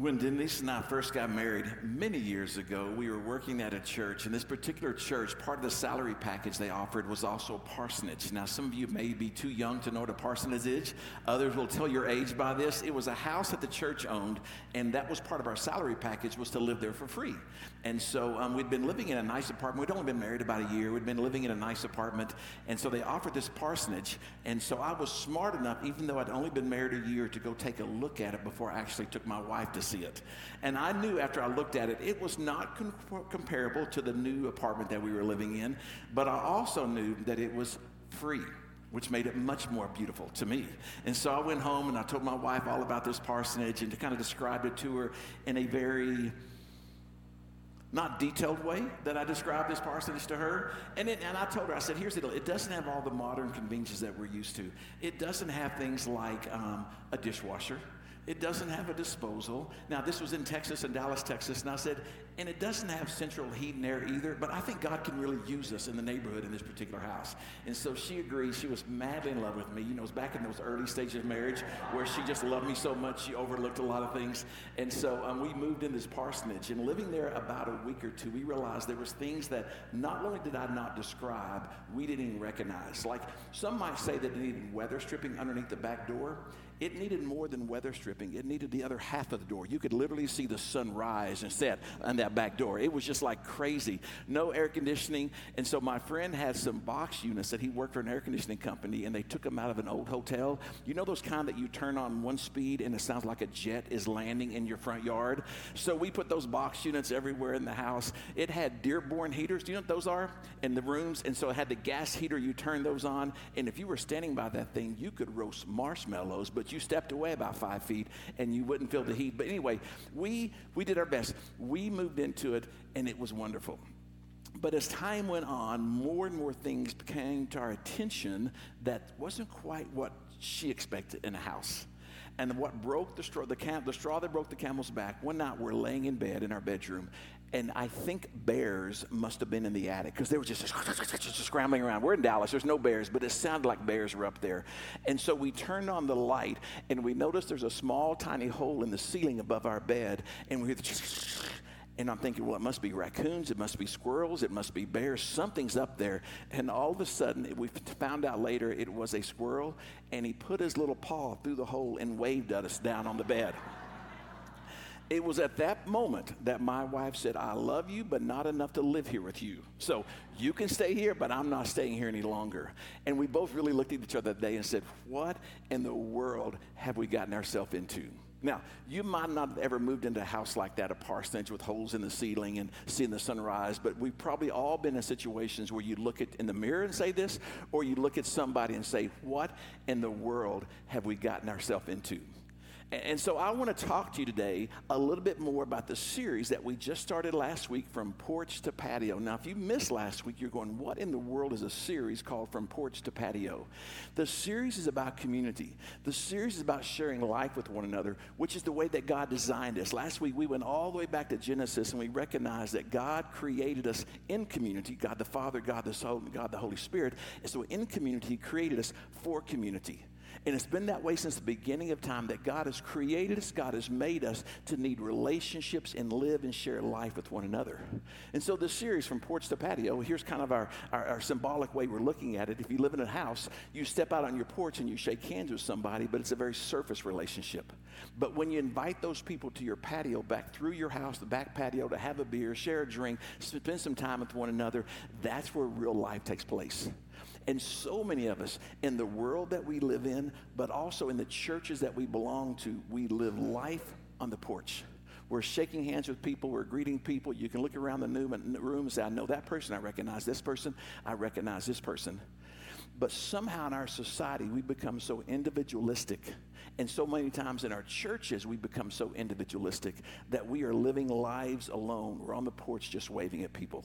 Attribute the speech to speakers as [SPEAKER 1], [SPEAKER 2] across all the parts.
[SPEAKER 1] When Denise and I first got married many years ago, we were working at a church, and this particular church, part of the salary package they offered was also parsonage. Now, some of you may be too young to know what a parsonage is. Others will tell your age by this. It was a house that the church owned, and that was part of our salary package was to live there for free. And so um, we'd been living in a nice apartment. We'd only been married about a year. We'd been living in a nice apartment, and so they offered this parsonage. And so I was smart enough, even though I'd only been married a year, to go take a look at it before I actually took my wife to see it. And I knew after I looked at it, it was not com- comparable to the new apartment that we were living in, but I also knew that it was free which made it much more beautiful to me. And so I went home and I told my wife all about this parsonage and to kind of described it to her in a very not detailed way that I described this parsonage to her. And, it, and I told her, I said, here's the deal. It doesn't have all the modern conveniences that we're used to. It doesn't have things like um, a dishwasher. It doesn't have a disposal. Now, this was in Texas, in Dallas, Texas, and I said, and it doesn't have central heat and air either, but I think God can really use us in the neighborhood in this particular house. And so she agreed. She was madly in love with me. You know, it was back in those early stages of marriage where she just loved me so much, she overlooked a lot of things. And so um, we moved in this parsonage, and living there about a week or two, we realized there was things that not only did I not describe, we didn't even recognize. Like some might say that it needed weather stripping underneath the back door. It needed more than weather stripping. It needed the other half of the door. You could literally see the sun rise and set on that back door. It was just like crazy. No air conditioning. And so my friend had some box units that he worked for an air conditioning company, and they took them out of an old hotel. You know those kind that you turn on one speed and it sounds like a jet is landing in your front yard? So we put those box units everywhere in the house. It had Dearborn heaters. Do you know what those are? In the rooms. And so it had the gas heater. You turn those on. And if you were standing by that thing, you could roast marshmallows, but you stepped away about five feet and you wouldn't feel the heat. But anyway, we, we did our best. We moved into it and it was wonderful. But as time went on, more and more things came to our attention that wasn't quite what she expected in a house. And what broke the straw, the, cam- the straw that broke the camel's back, one night we're laying in bed in our bedroom, and I think bears must have been in the attic because they were just, just scrambling around. We're in Dallas, there's no bears, but it sounded like bears were up there. And so we turned on the light and we noticed there's a small, tiny hole in the ceiling above our bed. And we hear the and I'm thinking, well, it must be raccoons, it must be squirrels, it must be bears, something's up there. And all of a sudden, we found out later it was a squirrel, and he put his little paw through the hole and waved at us down on the bed it was at that moment that my wife said, I love you, but not enough to live here with you. So you can stay here, but I'm not staying here any longer. And we both really looked at each other that day and said, What in the world have we gotten ourselves into? Now, you might not have ever moved into a house like that, a parsonage with holes in the ceiling and seeing the sunrise, but we've probably all been in situations where you look at in the mirror and say this, or you look at somebody and say, What in the world have we gotten ourselves into? And so I want to talk to you today a little bit more about the series that we just started last week, From Porch to Patio. Now, if you missed last week, you're going, What in the world is a series called From Porch to Patio? The series is about community. The series is about sharing life with one another, which is the way that God designed us. Last week, we went all the way back to Genesis and we recognized that God created us in community God the Father, God the Son, God the Holy Spirit. And so in community, He created us for community. And it's been that way since the beginning of time that God has created us, God has made us to need relationships and live and share life with one another. And so, this series, From Porch to Patio, here's kind of our, our, our, symbolic way we're looking at it. If you live in a house, you step out on your porch and you shake hands with somebody, but it's a very surface relationship. But when you invite those people to your patio, back through your house, the back patio, to have a beer, share a drink, spend some time with one another, that's where real life takes place. And so many of us in the world that we live in, but also in the churches that we belong to, we live life on the porch. We're shaking hands with people, we're greeting people. You can look around the room and say, I know that person, I recognize this person, I recognize this person. But somehow in our society, we become so individualistic. And so many times in our churches, we become so individualistic that we are living lives alone. We're on the porch just waving at people.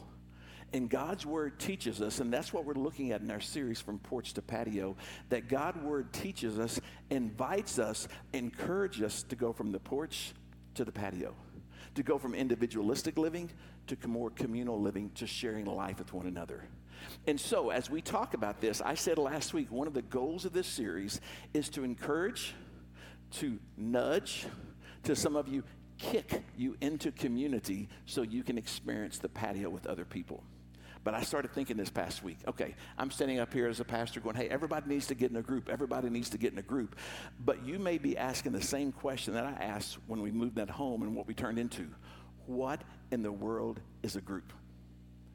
[SPEAKER 1] And God's Word teaches us, and that's what we're looking at in our series from porch to patio, that God's Word teaches us, invites us, encourages us to go from the porch to the patio, to go from individualistic living to more communal living, to sharing life with one another. And so, as we talk about this, I said last week, one of the goals of this series is to encourage, to nudge, to some of you, kick you into community so you can experience the patio with other people. But I started thinking this past week, okay, I'm standing up here as a pastor going, hey, everybody needs to get in a group. Everybody needs to get in a group. But you may be asking the same question that I asked when we moved that home and what we turned into. What in the world is a group?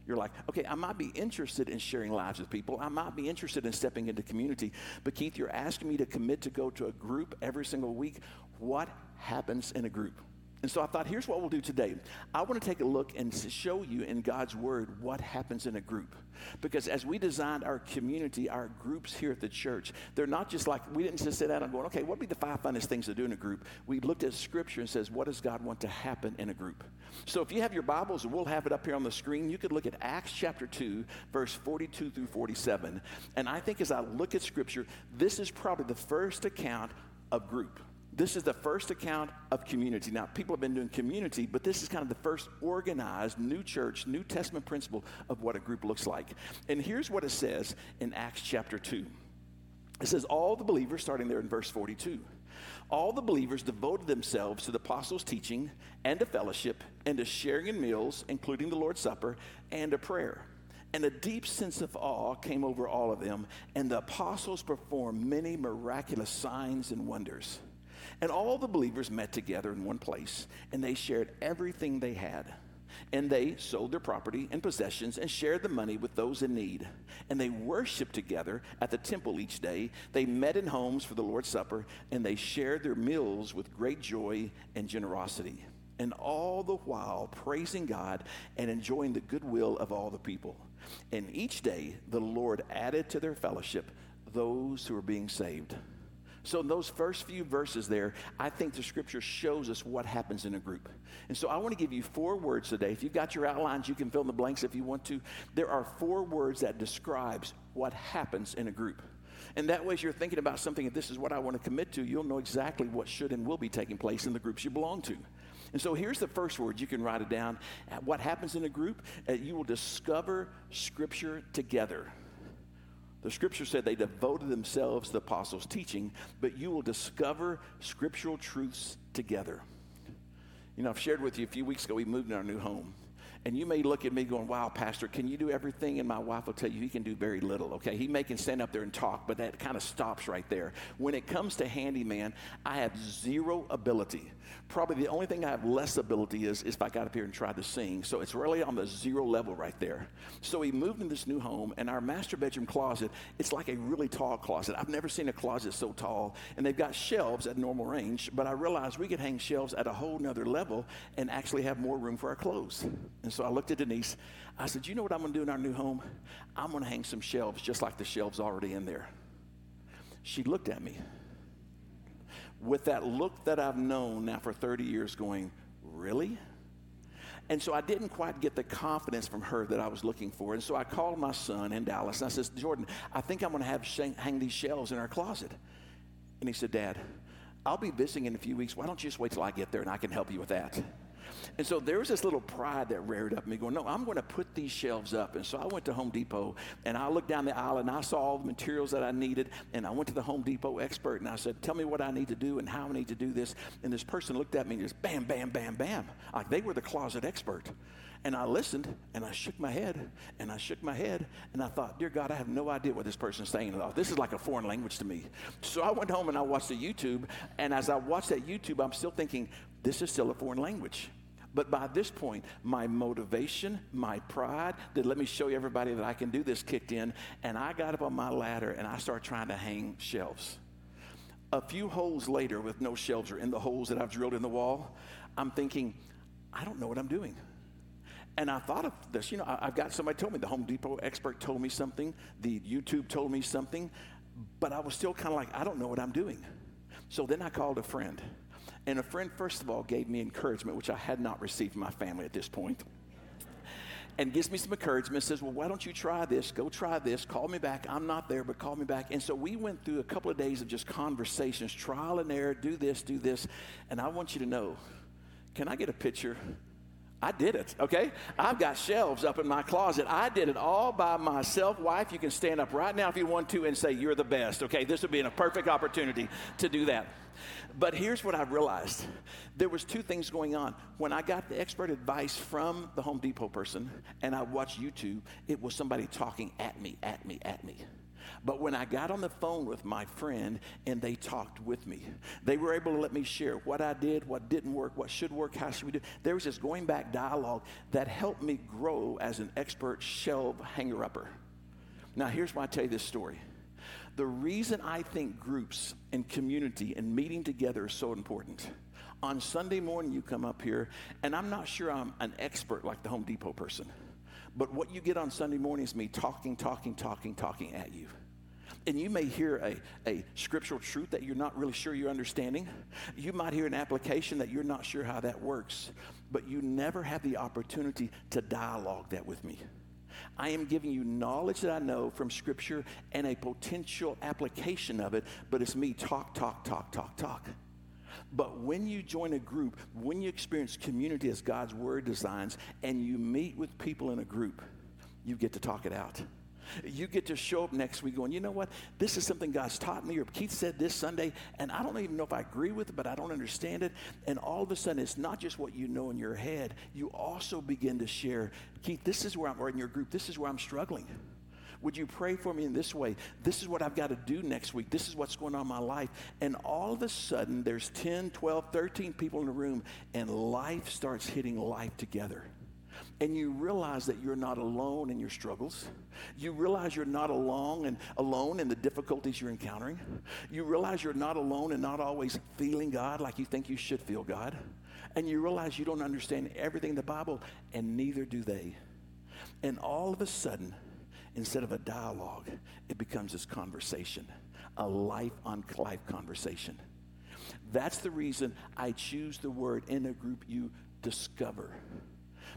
[SPEAKER 1] You're like, okay, I might be interested in sharing lives with people. I might be interested in stepping into community. But Keith, you're asking me to commit to go to a group every single week. What happens in a group? And so I thought, here's what we'll do today. I want to take a look and show you in God's Word what happens in a group. Because as we designed our community, our groups here at the church, they're not just like, we didn't just sit down and go, okay, what would be the five funnest things to do in a group? We looked at Scripture and says, what does God want to happen in a group? So if you have your Bibles, and we'll have it up here on the screen. You could look at Acts chapter 2, verse 42 through 47. And I think as I look at Scripture, this is probably the first account of group. This is the first account of community. Now, people have been doing community, but this is kind of the first organized new church, New Testament principle of what a group looks like. And here's what it says in Acts chapter 2 it says, All the believers, starting there in verse 42, all the believers devoted themselves to the apostles' teaching and to fellowship and to sharing in meals, including the Lord's Supper, and to prayer. And a deep sense of awe came over all of them, and the apostles performed many miraculous signs and wonders. And all the believers met together in one place, and they shared everything they had. And they sold their property and possessions and shared the money with those in need. And they worshiped together at the temple each day. They met in homes for the Lord's Supper, and they shared their meals with great joy and generosity. And all the while praising God and enjoying the goodwill of all the people. And each day the Lord added to their fellowship those who were being saved. So, in those first few verses there, I think the scripture shows us what happens in a group. And so, I want to give you four words today. If you've got your outlines, you can fill in the blanks if you want to. There are four words that describes what happens in a group. And that way, as you're thinking about something, if this is what I want to commit to, you'll know exactly what should and will be taking place in the groups you belong to. And so here's the first word. You can write it down. What happens in a group? Uh, you will discover Scripture together. The scripture said they devoted themselves to the apostles' teaching, but you will discover scriptural truths together. You know, I've shared with you a few weeks ago, we moved in our new home. And you may look at me going, wow, Pastor, can you do everything? And my wife will tell you he can do very little, okay? He may can stand up there and talk, but that kind of stops right there. When it comes to handyman, I have zero ability. Probably the only thing I have less ability is, is if I got up here and tried to sing. So it's really on the zero level right there. So we moved in this new home, and our master bedroom closet, it's like a really tall closet. I've never seen a closet so tall. And they've got shelves at normal range, but I realized we could hang shelves at a whole nother level and actually have more room for our clothes. And and so I looked at Denise. I said, You know what I'm going to do in our new home? I'm going to hang some shelves just like the shelves already in there. She looked at me with that look that I've known now for 30 years, going, Really? And so I didn't quite get the confidence from her that I was looking for. And so I called my son in Dallas and I said, Jordan, I think I'm going to have hang these shelves in our closet. And he said, Dad, I'll be visiting in a few weeks. Why don't you just wait till I get there and I can help you with that? And so there was this little pride that reared up in me going, no, I'm going to put these shelves up. And so I went to Home Depot and I looked down the aisle and I saw all the materials that I needed. And I went to the Home Depot expert and I said, tell me what I need to do and how I need to do this. And this person looked at me and just bam, bam, bam, bam. Like they were the closet expert. And I listened and I shook my head and I shook my head and I thought, Dear God, I have no idea what this person's saying at all. This is like a foreign language to me. So I went home and I watched the YouTube. And as I watched that YouTube, I'm still thinking, This is still a foreign language. But by this point, my motivation, my pride, that let me show you everybody that I can do this kicked in. And I got up on my ladder and I started trying to hang shelves. A few holes later, with no shelves or in the holes that I've drilled in the wall, I'm thinking, I don't know what I'm doing. And I thought of this, you know, I've got somebody told me, the Home Depot expert told me something, the YouTube told me something, but I was still kind of like, I don't know what I'm doing. So then I called a friend. And a friend, first of all, gave me encouragement, which I had not received from my family at this point. And gives me some encouragement, says, Well, why don't you try this? Go try this. Call me back. I'm not there, but call me back. And so we went through a couple of days of just conversations, trial and error, do this, do this. And I want you to know can I get a picture? I did it, okay? I've got shelves up in my closet. I did it all by myself. Wife, you can stand up right now if you want to and say, You're the best, okay? This would be a perfect opportunity to do that. But here's what I realized. There was two things going on. When I got the expert advice from the Home Depot person and I watched YouTube, it was somebody talking at me, at me, at me. But when I got on the phone with my friend and they talked with me, they were able to let me share what I did, what didn't work, what should work, how should we do. There was this going back dialogue that helped me grow as an expert shelf hanger upper. Now, here's why I tell you this story. The reason I think groups and community and meeting together is so important. On Sunday morning, you come up here, and I'm not sure I'm an expert like the Home Depot person, but what you get on Sunday morning is me talking, talking, talking, talking at you. And you may hear a, a scriptural truth that you're not really sure you're understanding. You might hear an application that you're not sure how that works, but you never have the opportunity to dialogue that with me. I am giving you knowledge that I know from Scripture and a potential application of it, but it's me talk, talk, talk, talk, talk. But when you join a group, when you experience community as God's Word designs, and you meet with people in a group, you get to talk it out. You get to show up next week going, you know what? This is something God's taught me, or Keith said this Sunday, and I don't even know if I agree with it, but I don't understand it. And all of a sudden, it's not just what you know in your head. You also begin to share, Keith, this is where I'm, or in your group, this is where I'm struggling. Would you pray for me in this way? This is what I've got to do next week. This is what's going on in my life. And all of a sudden, there's 10, 12, 13 people in the room, and life starts hitting life together and you realize that you're not alone in your struggles. You realize you're not alone and alone in the difficulties you're encountering. You realize you're not alone and not always feeling God like you think you should feel God. And you realize you don't understand everything in the Bible, and neither do they. And all of a sudden, instead of a dialogue, it becomes this conversation, a life on life conversation. That's the reason I choose the word in a group you discover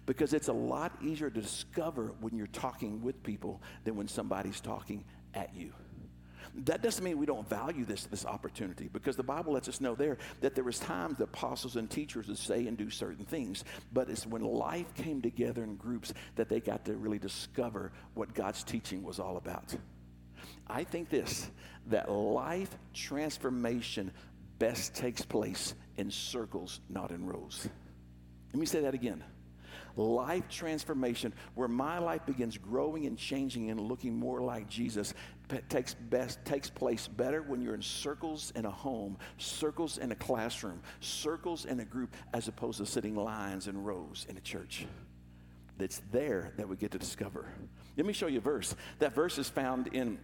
[SPEAKER 1] because it's a lot easier to discover when you're talking with people than when somebody's talking at you. That doesn't mean we don't value this, this opportunity because the Bible lets us know there that there was times that apostles and teachers would say and do certain things, but it's when life came together in groups that they got to really discover what God's teaching was all about. I think this that life transformation best takes place in circles, not in rows. Let me say that again life transformation where my life begins growing and changing and looking more like Jesus takes best takes place better when you're in circles in a home, circles in a classroom, circles in a group as opposed to sitting lines and rows in a church. It's there that we get to discover. Let me show you a verse. That verse is found in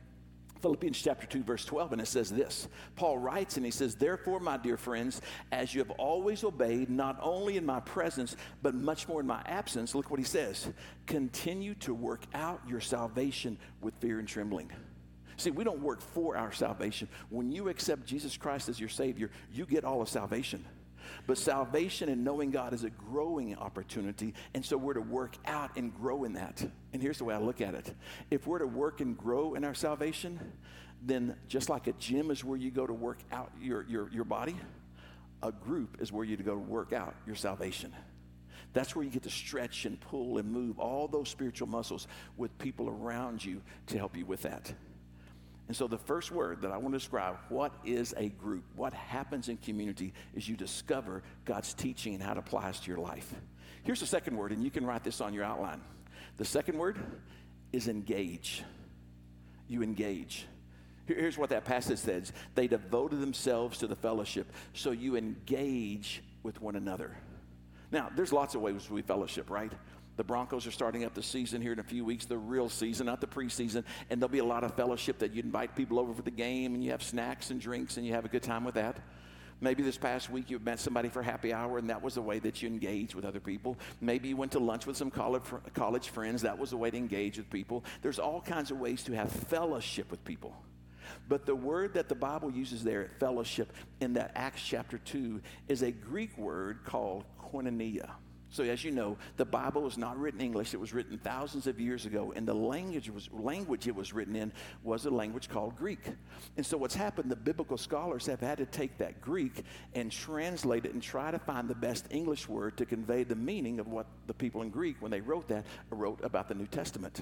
[SPEAKER 1] Philippians chapter 2, verse 12, and it says this. Paul writes and he says, Therefore, my dear friends, as you have always obeyed, not only in my presence, but much more in my absence, look what he says continue to work out your salvation with fear and trembling. See, we don't work for our salvation. When you accept Jesus Christ as your Savior, you get all of salvation. But salvation and knowing God is a growing opportunity. And so we're to work out and grow in that. And here's the way I look at it if we're to work and grow in our salvation, then just like a gym is where you go to work out your, your, your body, a group is where you go to work out your salvation. That's where you get to stretch and pull and move all those spiritual muscles with people around you to help you with that. And so, the first word that I want to describe what is a group, what happens in community, is you discover God's teaching and how it applies to your life. Here's the second word, and you can write this on your outline. The second word is engage. You engage. Here's what that passage says they devoted themselves to the fellowship, so you engage with one another. Now, there's lots of ways we fellowship, right? The Broncos are starting up the season here in a few weeks, the real season, not the preseason. And there'll be a lot of fellowship that you invite people over for the game and you have snacks and drinks and you have a good time with that. Maybe this past week you met somebody for happy hour and that was the way that you engaged with other people. Maybe you went to lunch with some college, college friends. That was the way to engage with people. There's all kinds of ways to have fellowship with people. But the word that the Bible uses there fellowship in that Acts chapter 2 is a Greek word called koinonia. So, as you know, the Bible was not written in English. It was written thousands of years ago, and the language, was, language it was written in was a language called Greek. And so, what's happened, the biblical scholars have had to take that Greek and translate it and try to find the best English word to convey the meaning of what the people in Greek, when they wrote that, wrote about the New Testament.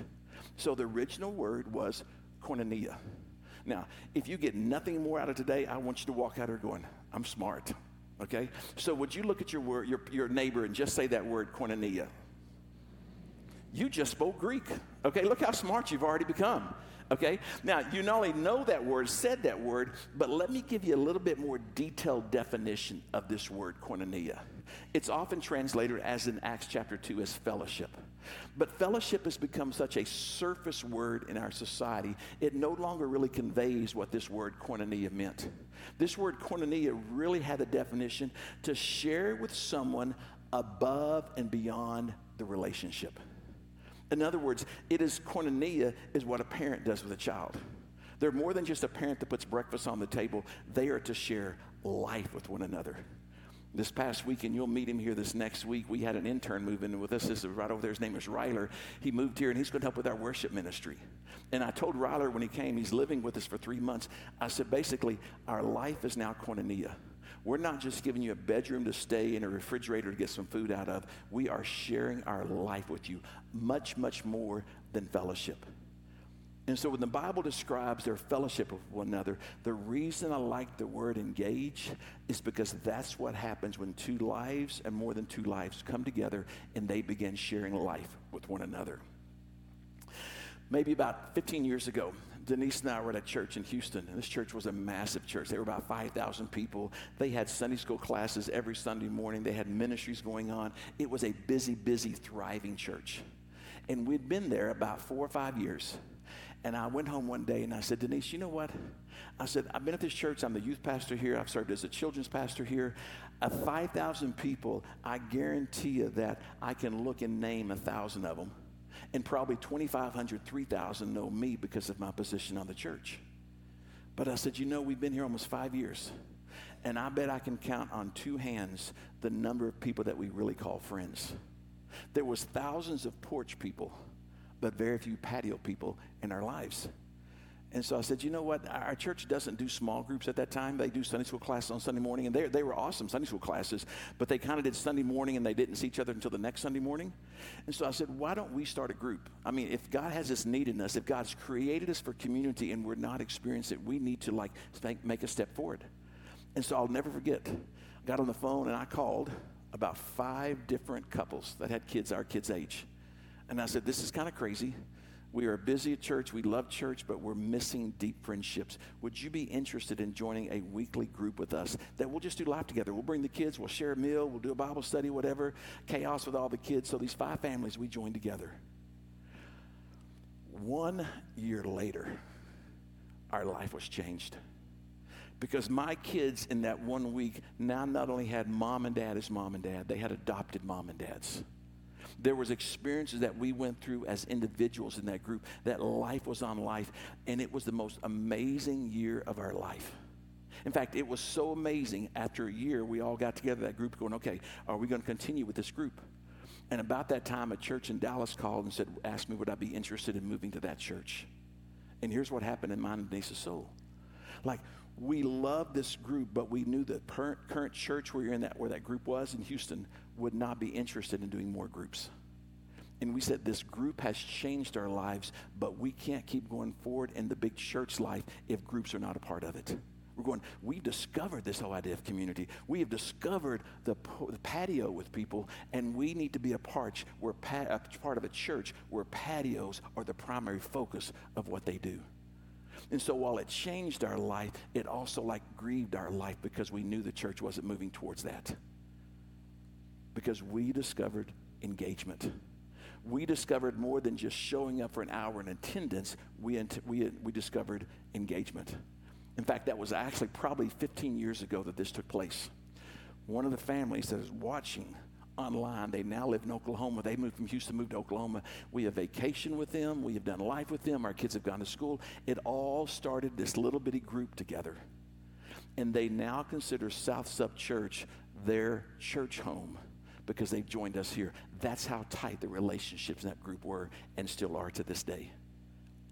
[SPEAKER 1] So, the original word was koinonia. Now, if you get nothing more out of today, I want you to walk out here going, I'm smart. Okay? So would you look at your word, your, your neighbor and just say that word, koinonia? You just spoke Greek. Okay, look how smart you've already become. Okay? Now, you not only know that word, said that word, but let me give you a little bit more detailed definition of this word, koinonia. It's often translated as in Acts chapter 2 as fellowship. But fellowship has become such a surface word in our society, it no longer really conveys what this word koinonia meant. This word koinonia really had a definition to share with someone above and beyond the relationship. In other words, it is koinonia is what a parent does with a child. They're more than just a parent that puts breakfast on the table. They are to share life with one another. This past week, and you'll meet him here this next week, we had an intern move in with us. This is right over there. His name is Ryler. He moved here and he's going to help with our worship ministry. And I told Ryler when he came, he's living with us for three months. I said, basically, our life is now koinonia. We're not just giving you a bedroom to stay in a refrigerator to get some food out of. We are sharing our life with you much, much more than fellowship. And so when the Bible describes their fellowship with one another, the reason I like the word engage is because that's what happens when two lives and more than two lives come together and they begin sharing life with one another. Maybe about 15 years ago, Denise and I were at a church in Houston, and this church was a massive church. There were about 5,000 people. They had Sunday school classes every Sunday morning, they had ministries going on. It was a busy, busy, thriving church. And we'd been there about four or five years. And I went home one day and I said, Denise, you know what? I said, I've been at this church. I'm the youth pastor here. I've served as a children's pastor here. Uh, of 5,000 people, I guarantee you that I can look and name a thousand of them. And probably 2,500, 3,000 know me because of my position on the church. But I said, you know, we've been here almost five years. And I bet I can count on two hands the number of people that we really call friends. There was thousands of porch people but very few patio people in our lives. And so I said, you know what? Our church doesn't do small groups at that time. They do Sunday school classes on Sunday morning, and they, they were awesome Sunday school classes, but they kind of did Sunday morning and they didn't see each other until the next Sunday morning. And so I said, why don't we start a group? I mean, if God has this need in us, if God's created us for community and we're not experiencing it, we need to like make, make a step forward. And so I'll never forget. I got on the phone and I called about five different couples that had kids our kids' age. And I said, This is kind of crazy. We are busy at church. We love church, but we're missing deep friendships. Would you be interested in joining a weekly group with us that we'll just do life together? We'll bring the kids, we'll share a meal, we'll do a Bible study, whatever. Chaos with all the kids. So these five families, we joined together. One year later, our life was changed. Because my kids in that one week now not only had mom and dad as mom and dad, they had adopted mom and dads. There was experiences that we went through as individuals in that group that life was on life and it was the most amazing year of our life. In fact, it was so amazing after a year we all got together that group going, "Okay, are we going to continue with this group?" And about that time a church in Dallas called and said, "Asked me would I be interested in moving to that church." And here's what happened in mine and soul. Like we loved this group, but we knew the current, current church where you're in that where that group was in Houston would not be interested in doing more groups. And we said this group has changed our lives, but we can't keep going forward in the big church life if groups are not a part of it. We're going, we discovered this whole idea of community. We have discovered the, the patio with people, and we need to be a part, we're pa- a part of a church where patios are the primary focus of what they do. And so while it changed our life, it also like grieved our life because we knew the church wasn't moving towards that. Because we discovered engagement. We discovered more than just showing up for an hour in attendance, we, we, we discovered engagement. In fact, that was actually probably 15 years ago that this took place. One of the families that is watching online. They now live in Oklahoma. They moved from Houston, moved to Oklahoma. We have vacation with them. We have done life with them. Our kids have gone to school. It all started this little bitty group together. And they now consider South Sub Church their church home because they've joined us here. That's how tight the relationships in that group were and still are to this day.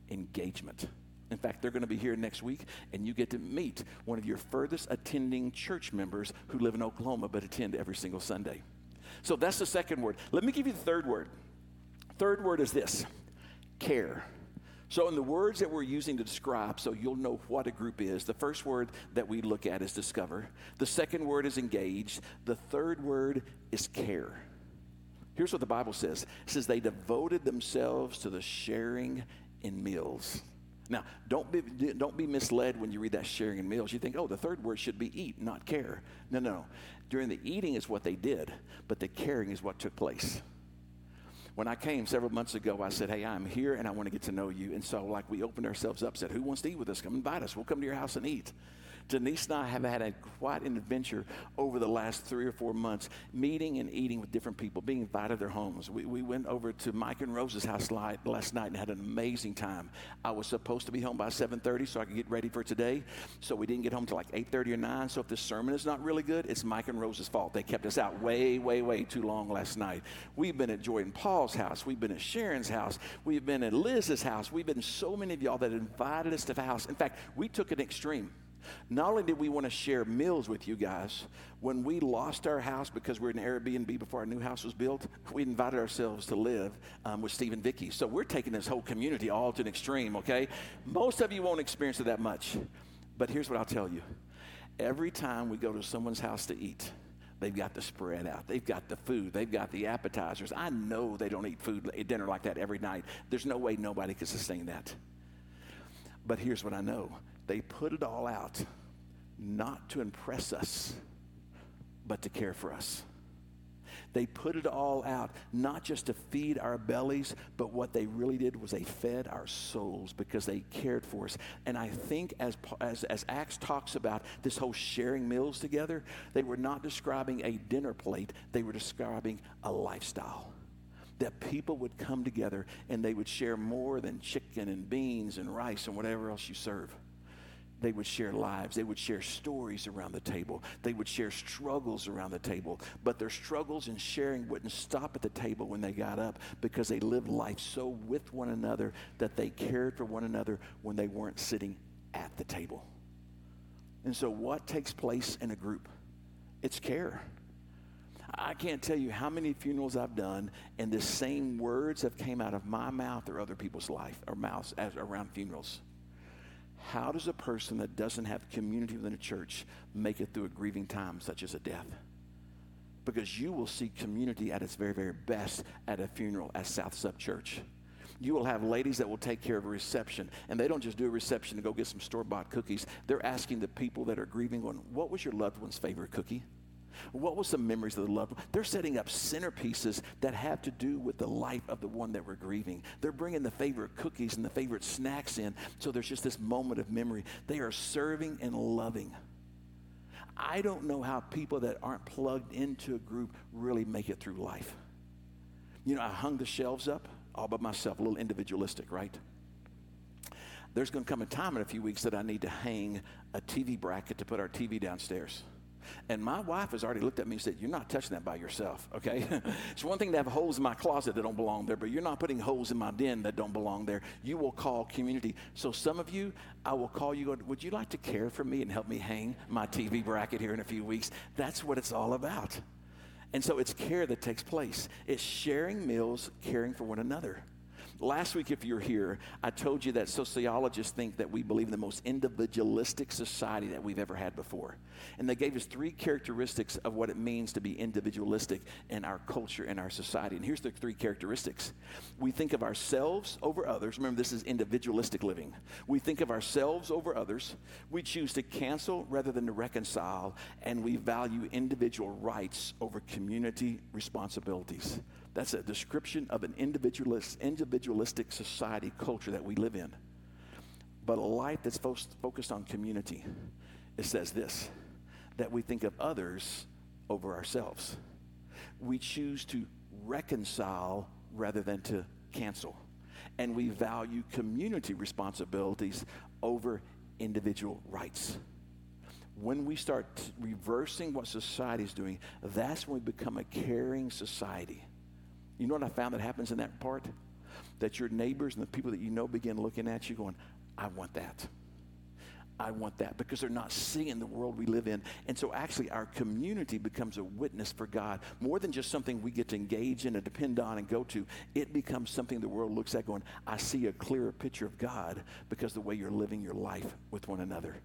[SPEAKER 1] Engagement. In fact, they're going to be here next week, and you get to meet one of your furthest attending church members who live in Oklahoma but attend every single Sunday. So that's the second word. Let me give you the third word. Third word is this care. So, in the words that we're using to describe, so you'll know what a group is, the first word that we look at is discover. The second word is engage. The third word is care. Here's what the Bible says it says, they devoted themselves to the sharing in meals. Now, don't be, don't be misled when you read that sharing in meals. You think, oh, the third word should be eat, not care. No, no. During the eating is what they did, but the caring is what took place. When I came several months ago, I said, Hey, I'm here and I want to get to know you. And so, like, we opened ourselves up, said, Who wants to eat with us? Come invite us. We'll come to your house and eat. Denise and I have had a, quite an adventure over the last three or four months, meeting and eating with different people, being invited to their homes. We, we went over to Mike and Rose's house last night and had an amazing time. I was supposed to be home by 7.30 so I could get ready for today. So we didn't get home till like 8.30 or 9. So if this sermon is not really good, it's Mike and Rose's fault. They kept us out way, way, way too long last night. We've been at Jordan Paul's house. We've been at Sharon's house. We've been at Liz's house. We've been so many of y'all that invited us to the house. In fact, we took an extreme. Not only did we want to share meals with you guys, when we lost our house because we were in Airbnb before our new house was built, we invited ourselves to live um, with Steve and Vicky. So we're taking this whole community all to an extreme, okay? Most of you won't experience it that much. But here's what I'll tell you every time we go to someone's house to eat, They've got the spread out. They've got the food. They've got the appetizers. I know they don't eat food, at dinner like that every night. There's no way nobody can sustain that. But here's what I know they put it all out, not to impress us, but to care for us. They put it all out, not just to feed our bellies, but what they really did was they fed our souls because they cared for us. And I think as, as, as Acts talks about this whole sharing meals together, they were not describing a dinner plate, they were describing a lifestyle that people would come together and they would share more than chicken and beans and rice and whatever else you serve. They would share lives. They would share stories around the table. They would share struggles around the table. But their struggles and sharing wouldn't stop at the table when they got up because they lived life so with one another that they cared for one another when they weren't sitting at the table. And so, what takes place in a group? It's care. I can't tell you how many funerals I've done, and the same words have came out of my mouth or other people's life or mouths as, around funerals. How does a person that doesn't have community within a church make it through a grieving time such as a death? Because you will see community at its very, very best at a funeral at South Sub Church. You will have ladies that will take care of a reception, and they don't just do a reception to go get some store bought cookies. They're asking the people that are grieving, going, What was your loved one's favorite cookie? What was the memories of the loved one? They're setting up centerpieces that have to do with the life of the one that we're grieving. They're bringing the favorite cookies and the favorite snacks in, so there's just this moment of memory. They are serving and loving. I don't know how people that aren't plugged into a group really make it through life. You know, I hung the shelves up all by myself, a little individualistic, right? There's going to come a time in a few weeks that I need to hang a TV bracket to put our TV downstairs. And my wife has already looked at me and said, You're not touching that by yourself, okay? it's one thing to have holes in my closet that don't belong there, but you're not putting holes in my den that don't belong there. You will call community. So some of you, I will call you, Would you like to care for me and help me hang my TV bracket here in a few weeks? That's what it's all about. And so it's care that takes place. It's sharing meals, caring for one another. Last week, if you're here, I told you that sociologists think that we believe in the most individualistic society that we've ever had before. And they gave us three characteristics of what it means to be individualistic in our culture and our society. And here's the three characteristics we think of ourselves over others. Remember, this is individualistic living. We think of ourselves over others. We choose to cancel rather than to reconcile. And we value individual rights over community responsibilities. That's a description of an individualist, individualistic society culture that we live in. But a life that's fo- focused on community, it says this that we think of others over ourselves. We choose to reconcile rather than to cancel. And we value community responsibilities over individual rights. When we start reversing what society is doing, that's when we become a caring society you know what I found that happens in that part? That your neighbors and the people that you know begin looking at you going, I want that. I want that because they're not seeing the world we live in. And so, actually, our community becomes a witness for God more than just something we get to engage in and depend on and go to. It becomes something the world looks at going, I see a clearer picture of God because the way you're living your life with one another.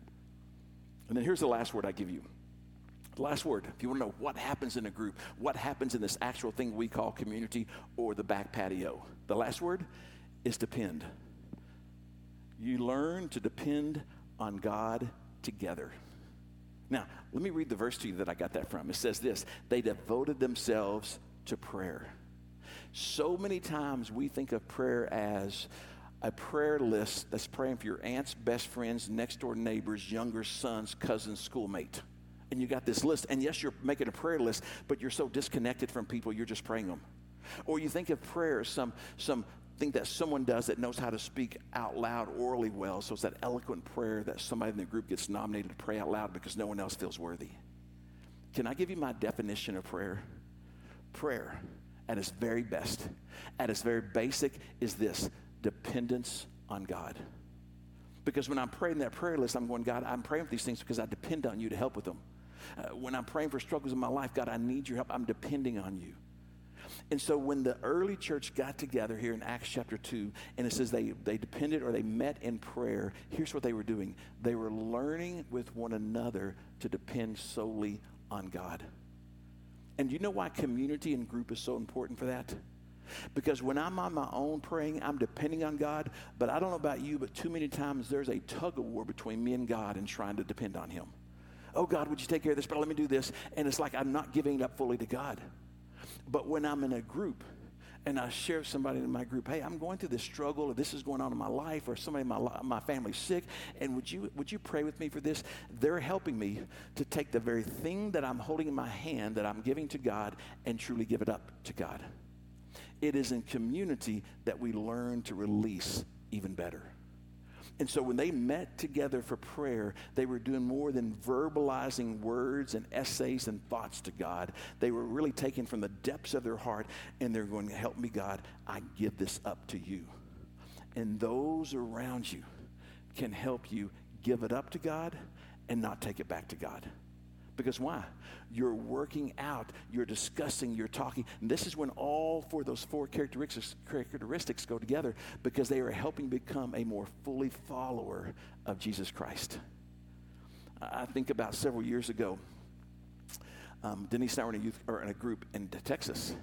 [SPEAKER 1] And then here's the last word I give you. Last word, if you want to know what happens in a group, what happens in this actual thing we call community or the back patio, the last word is depend. You learn to depend on God together. Now, let me read the verse to you that I got that from. It says this They devoted themselves to prayer. So many times we think of prayer as a prayer list that's praying for your aunt's best friends, next door neighbors, younger sons, cousins, schoolmate. And you got this list. And yes, you're making a prayer list, but you're so disconnected from people, you're just praying them. Or you think of prayer as some, some think that someone does that knows how to speak out loud orally well. So it's that eloquent prayer that somebody in the group gets nominated to pray out loud because no one else feels worthy. Can I give you my definition of prayer? Prayer, at its very best, at its very basic, is this dependence on God. Because when I'm praying that prayer list, I'm going, God, I'm praying for these things because I depend on you to help with them. Uh, when I'm praying for struggles in my life, God, I need your help. I'm depending on you. And so when the early church got together here in Acts chapter 2, and it says they, they depended or they met in prayer, here's what they were doing they were learning with one another to depend solely on God. And you know why community and group is so important for that? Because when I'm on my own praying, I'm depending on God. But I don't know about you, but too many times there's a tug of war between me and God and trying to depend on Him. Oh, God, would you take care of this? But let me do this. And it's like I'm not giving it up fully to God. But when I'm in a group and I share somebody in my group, hey, I'm going through this struggle, or this is going on in my life, or somebody in my, my family's sick, and would you, would you pray with me for this? They're helping me to take the very thing that I'm holding in my hand that I'm giving to God and truly give it up to God. It is in community that we learn to release even better. And so when they met together for prayer, they were doing more than verbalizing words and essays and thoughts to God. They were really taking from the depths of their heart and they're going, Help me, God, I give this up to you. And those around you can help you give it up to God and not take it back to God. Because why? You're working out, you're discussing, you're talking. And this is when all four of those four characteristics, characteristics go together because they are helping become a more fully follower of Jesus Christ. I think about several years ago, um, Denise and I were in a, youth, or in a group in Texas.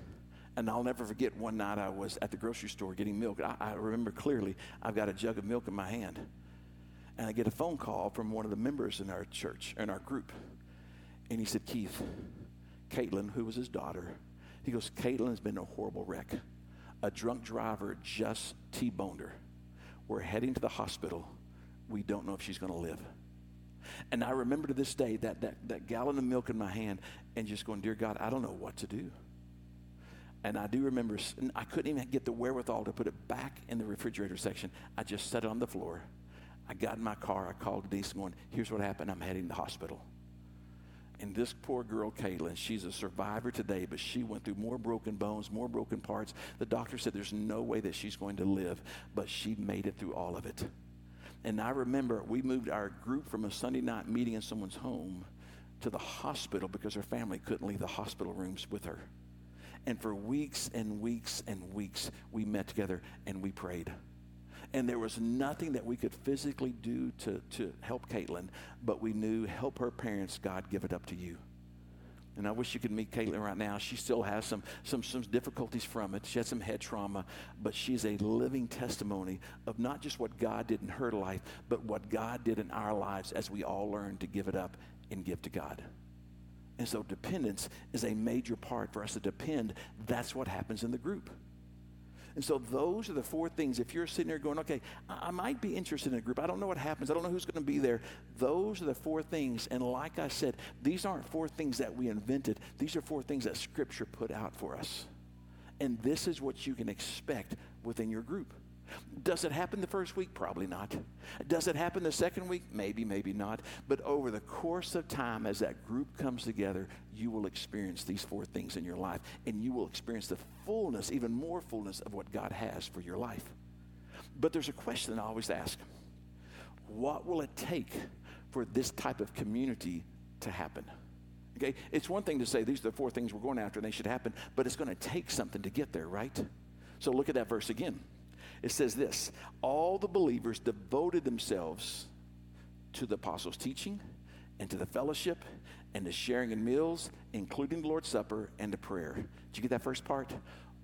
[SPEAKER 1] And I'll never forget one night I was at the grocery store getting milk. I, I remember clearly I've got a jug of milk in my hand. And I get a phone call from one of the members in our church, in our group. And he said, Keith, Caitlin, who was his daughter, he goes, Caitlin has been a horrible wreck. A drunk driver just T boned her. We're heading to the hospital. We don't know if she's going to live. And I remember to this day that, that, that gallon of milk in my hand and just going, Dear God, I don't know what to do. And I do remember, I couldn't even get the wherewithal to put it back in the refrigerator section. I just set it on the floor. I got in my car. I called Denise going, Here's what happened. I'm heading to the hospital. And this poor girl, Caitlin, she's a survivor today, but she went through more broken bones, more broken parts. The doctor said there's no way that she's going to live, but she made it through all of it. And I remember we moved our group from a Sunday night meeting in someone's home to the hospital because her family couldn't leave the hospital rooms with her. And for weeks and weeks and weeks, we met together and we prayed and there was nothing that we could physically do to, to help Caitlin, but we knew, help her parents, God, give it up to you. And I wish you could meet Caitlin right now. She still has some, some, some difficulties from it. She had some head trauma, but she's a living testimony of not just what God did in her life, but what God did in our lives as we all learn to give it up and give to God. And so dependence is a major part for us to depend. That's what happens in the group. And so those are the four things. If you're sitting there going, okay, I, I might be interested in a group. I don't know what happens. I don't know who's going to be there. Those are the four things. And like I said, these aren't four things that we invented. These are four things that Scripture put out for us. And this is what you can expect within your group. Does it happen the first week? Probably not. Does it happen the second week? Maybe, maybe not. But over the course of time, as that group comes together, you will experience these four things in your life. And you will experience the fullness, even more fullness, of what God has for your life. But there's a question I always ask What will it take for this type of community to happen. Okay, it's one thing to say these are the four things we're going after and they should happen, but it's going to take something to get there, right? So look at that verse again. It says this All the believers devoted themselves to the apostles' teaching and to the fellowship and to sharing in meals, including the Lord's Supper and to prayer. Did you get that first part?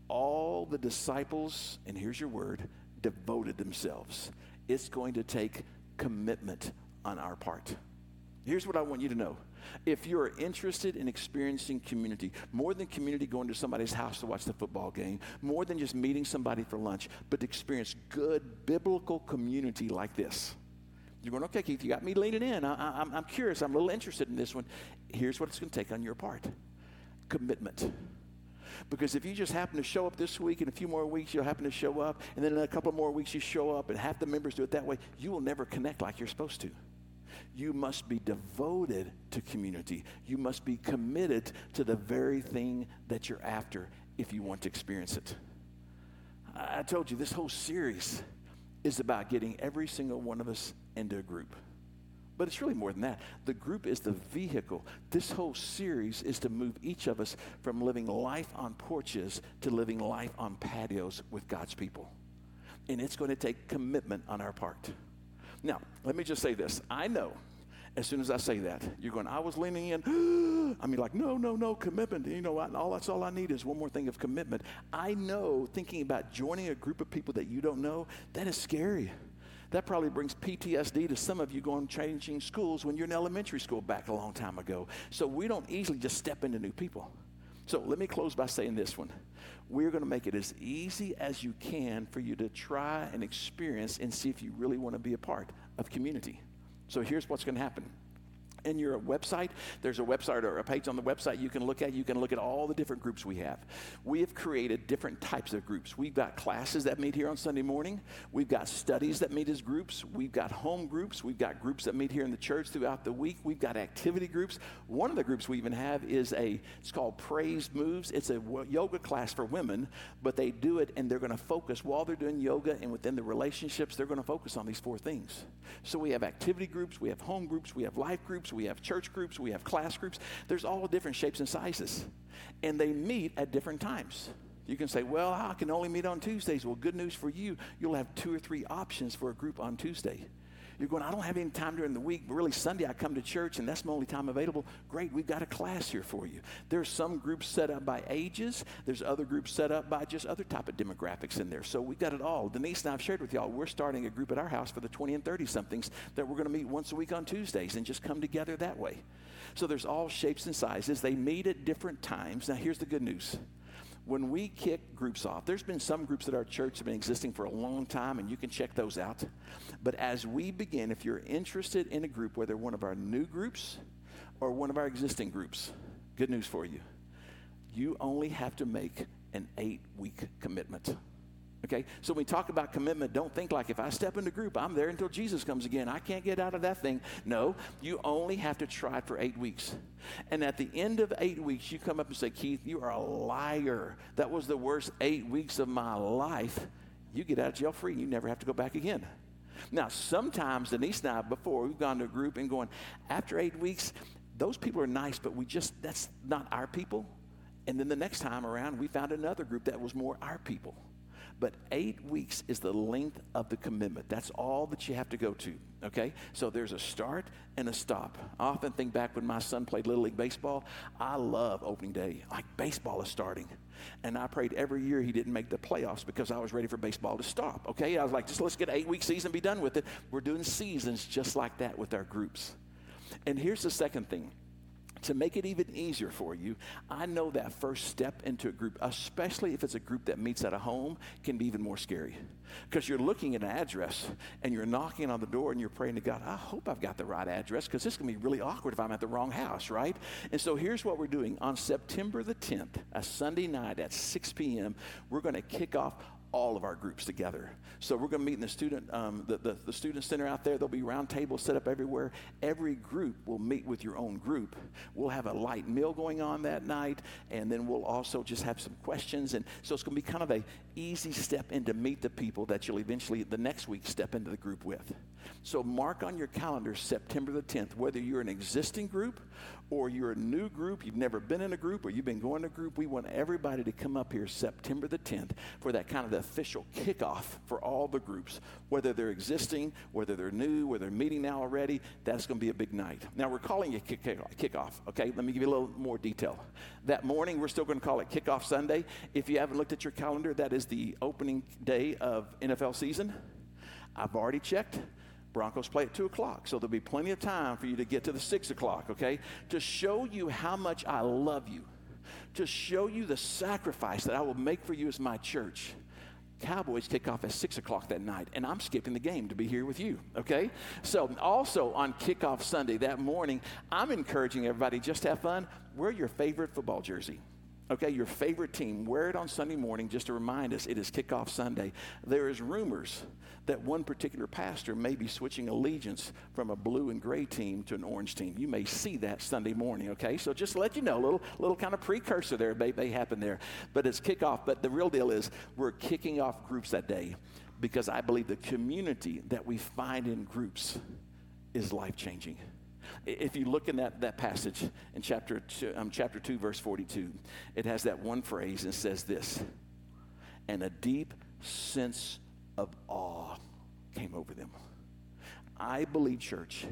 [SPEAKER 1] All the disciples, and here's your word, devoted themselves. It's going to take commitment on our part. Here's what I want you to know. If you're interested in experiencing community, more than community going to somebody's house to watch the football game, more than just meeting somebody for lunch, but to experience good biblical community like this. You're going, okay, Keith, you got me leaning in. I, am I'm curious. I'm a little interested in this one. Here's what it's going to take on your part commitment. Because if you just happen to show up this week, in a few more weeks, you'll happen to show up, and then in a couple more weeks, you show up, and half the members do it that way, you will never connect like you're supposed to. You must be devoted to community. You must be committed to the very thing that you're after if you want to experience it. I told you this whole series is about getting every single one of us into a group. But it's really more than that. The group is the vehicle. This whole series is to move each of us from living life on porches to living life on patios with God's people. And it's going to take commitment on our part. Now, let me just say this. I know as soon as I say that, you're going, I was leaning in. I mean, like, no, no, no, commitment. You know, all that's all I need is one more thing of commitment. I know thinking about joining a group of people that you don't know, that is scary. That probably brings PTSD to some of you going changing schools when you're in elementary school back a long time ago. So we don't easily just step into new people. So let me close by saying this one. We're going to make it as easy as you can for you to try and experience and see if you really want to be a part of community. So here's what's going to happen in your website. There's a website or a page on the website you can look at. You can look at all the different groups we have. We have created different types of groups. We've got classes that meet here on Sunday morning. We've got studies that meet as groups. We've got home groups. We've got groups that meet here in the church throughout the week. We've got activity groups. One of the groups we even have is a, it's called Praise Moves. It's a yoga class for women, but they do it and they're going to focus while they're doing yoga and within the relationships, they're going to focus on these four things. So we have activity groups, we have home groups, we have life groups, we have church groups, we have class groups. There's all different shapes and sizes. And they meet at different times. You can say, well, I can only meet on Tuesdays. Well, good news for you. You'll have two or three options for a group on Tuesday. You're going, I don't have any time during the week, but really Sunday I come to church and that's my only time available. Great, we've got a class here for you. There's some groups set up by ages. There's other groups set up by just other type of demographics in there. So we've got it all. Denise and I've shared with y'all, we're starting a group at our house for the 20 and 30 somethings that we're going to meet once a week on Tuesdays and just come together that way. So there's all shapes and sizes. They meet at different times. Now here's the good news when we kick groups off, there's been some groups at our church have been existing for a long time, and you can check those out. But as we begin, if you're interested in a group, whether one of our new groups or one of our existing groups, good news for you. You only have to make an eight week commitment. Okay? So when we talk about commitment, don't think like if I step into group, I'm there until Jesus comes again. I can't get out of that thing. No, you only have to try it for eight weeks. And at the end of eight weeks, you come up and say, Keith, you are a liar. That was the worst eight weeks of my life. You get out of jail free. You never have to go back again. Now, sometimes Denise and I, before we've gone to a group and going, after eight weeks, those people are nice, but we just, that's not our people. And then the next time around, we found another group that was more our people. But eight weeks is the length of the commitment. That's all that you have to go to, okay? So there's a start and a stop. I often think back when my son played Little League Baseball. I love opening day. Like baseball is starting. And I prayed every year he didn't make the playoffs because I was ready for baseball to stop, okay? I was like, just let's get an eight week season and be done with it. We're doing seasons just like that with our groups. And here's the second thing to make it even easier for you, I know that first step into a group, especially if it's a group that meets at a home, can be even more scary. Because you're looking at an address and you're knocking on the door and you're praying to God, I hope I've got the right address because this can be really awkward if I'm at the wrong house, right? And so here's what we're doing. On September the 10th, a Sunday night at 6 p.m., we're going to kick off all of our groups together. So we're going to meet in the student, um, the, the, the, student center out there. There'll be round tables set up everywhere. Every group will meet with your own group. We'll have a light meal going on that night, and then we'll also just have some questions. And so it's going to be kind of a easy step in to meet the people that you'll eventually the next week step into the group with. So mark on your calendar September the 10th, whether you're an existing group or you're a new group, you've never been in a group, or you've been going to a group, we want everybody to come up here September the 10th for that kind of the official kickoff for all the groups, whether they're existing, whether they're new, whether they're meeting now already. That's going to be a big night. Now, we're calling it kickoff, okay? Let me give you a little more detail. That morning, we're still going to call it Kickoff Sunday. If you haven't looked at your calendar, that is the opening day of NFL season. I've already checked. Broncos play at 2 o'clock, so there'll be plenty of time for you to get to the 6 o'clock, okay? To show you how much I love you, to show you the sacrifice that I will make for you as my church. Cowboys kick off at 6 o'clock that night, and I'm skipping the game to be here with you, okay? So, also on kickoff Sunday that morning, I'm encouraging everybody just have fun. Wear your favorite football jersey. Okay, your favorite team, wear it on Sunday morning just to remind us it is kickoff Sunday. There is rumors that one particular pastor may be switching allegiance from a blue and gray team to an orange team. You may see that Sunday morning, okay? So just let you know, a little, little kind of precursor there may, may happen there. But it's kickoff. But the real deal is we're kicking off groups that day because I believe the community that we find in groups is life changing. If you look in that, that passage in chapter two, um, chapter 2, verse 42, it has that one phrase and says this, and a deep sense of awe came over them. I believe, church,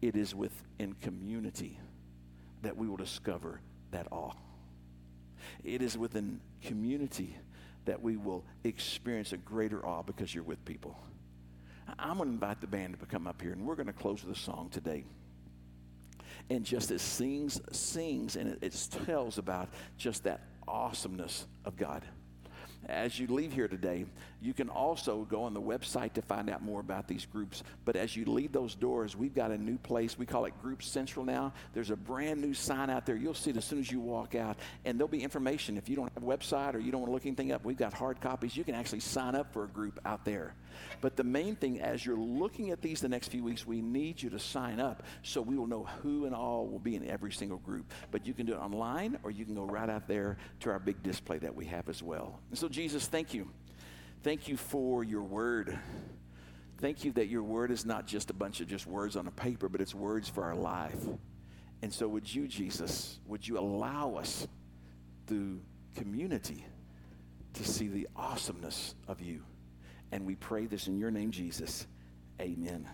[SPEAKER 1] it is within community that we will discover that awe. It is within community that we will experience a greater awe because you're with people. I'm going to invite the band to come up here, and we're going to close with a song today and just it sings, sings, and it, it tells about just that awesomeness of God. As you leave here today, you can also go on the website to find out more about these groups. But as you leave those doors, we've got a new place. We call it Group Central now. There's a brand new sign out there. You'll see it as soon as you walk out. And there'll be information. If you don't have a website or you don't want to look anything up, we've got hard copies. You can actually sign up for a group out there. But the main thing, as you're looking at these the next few weeks, we need you to sign up so we will know who and all will be in every single group. But you can do it online or you can go right out there to our big display that we have as well. And so, Jesus, thank you. Thank you for your word. Thank you that your word is not just a bunch of just words on a paper, but it's words for our life. And so, would you, Jesus, would you allow us through community to see the awesomeness of you? And we pray this in your name, Jesus. Amen.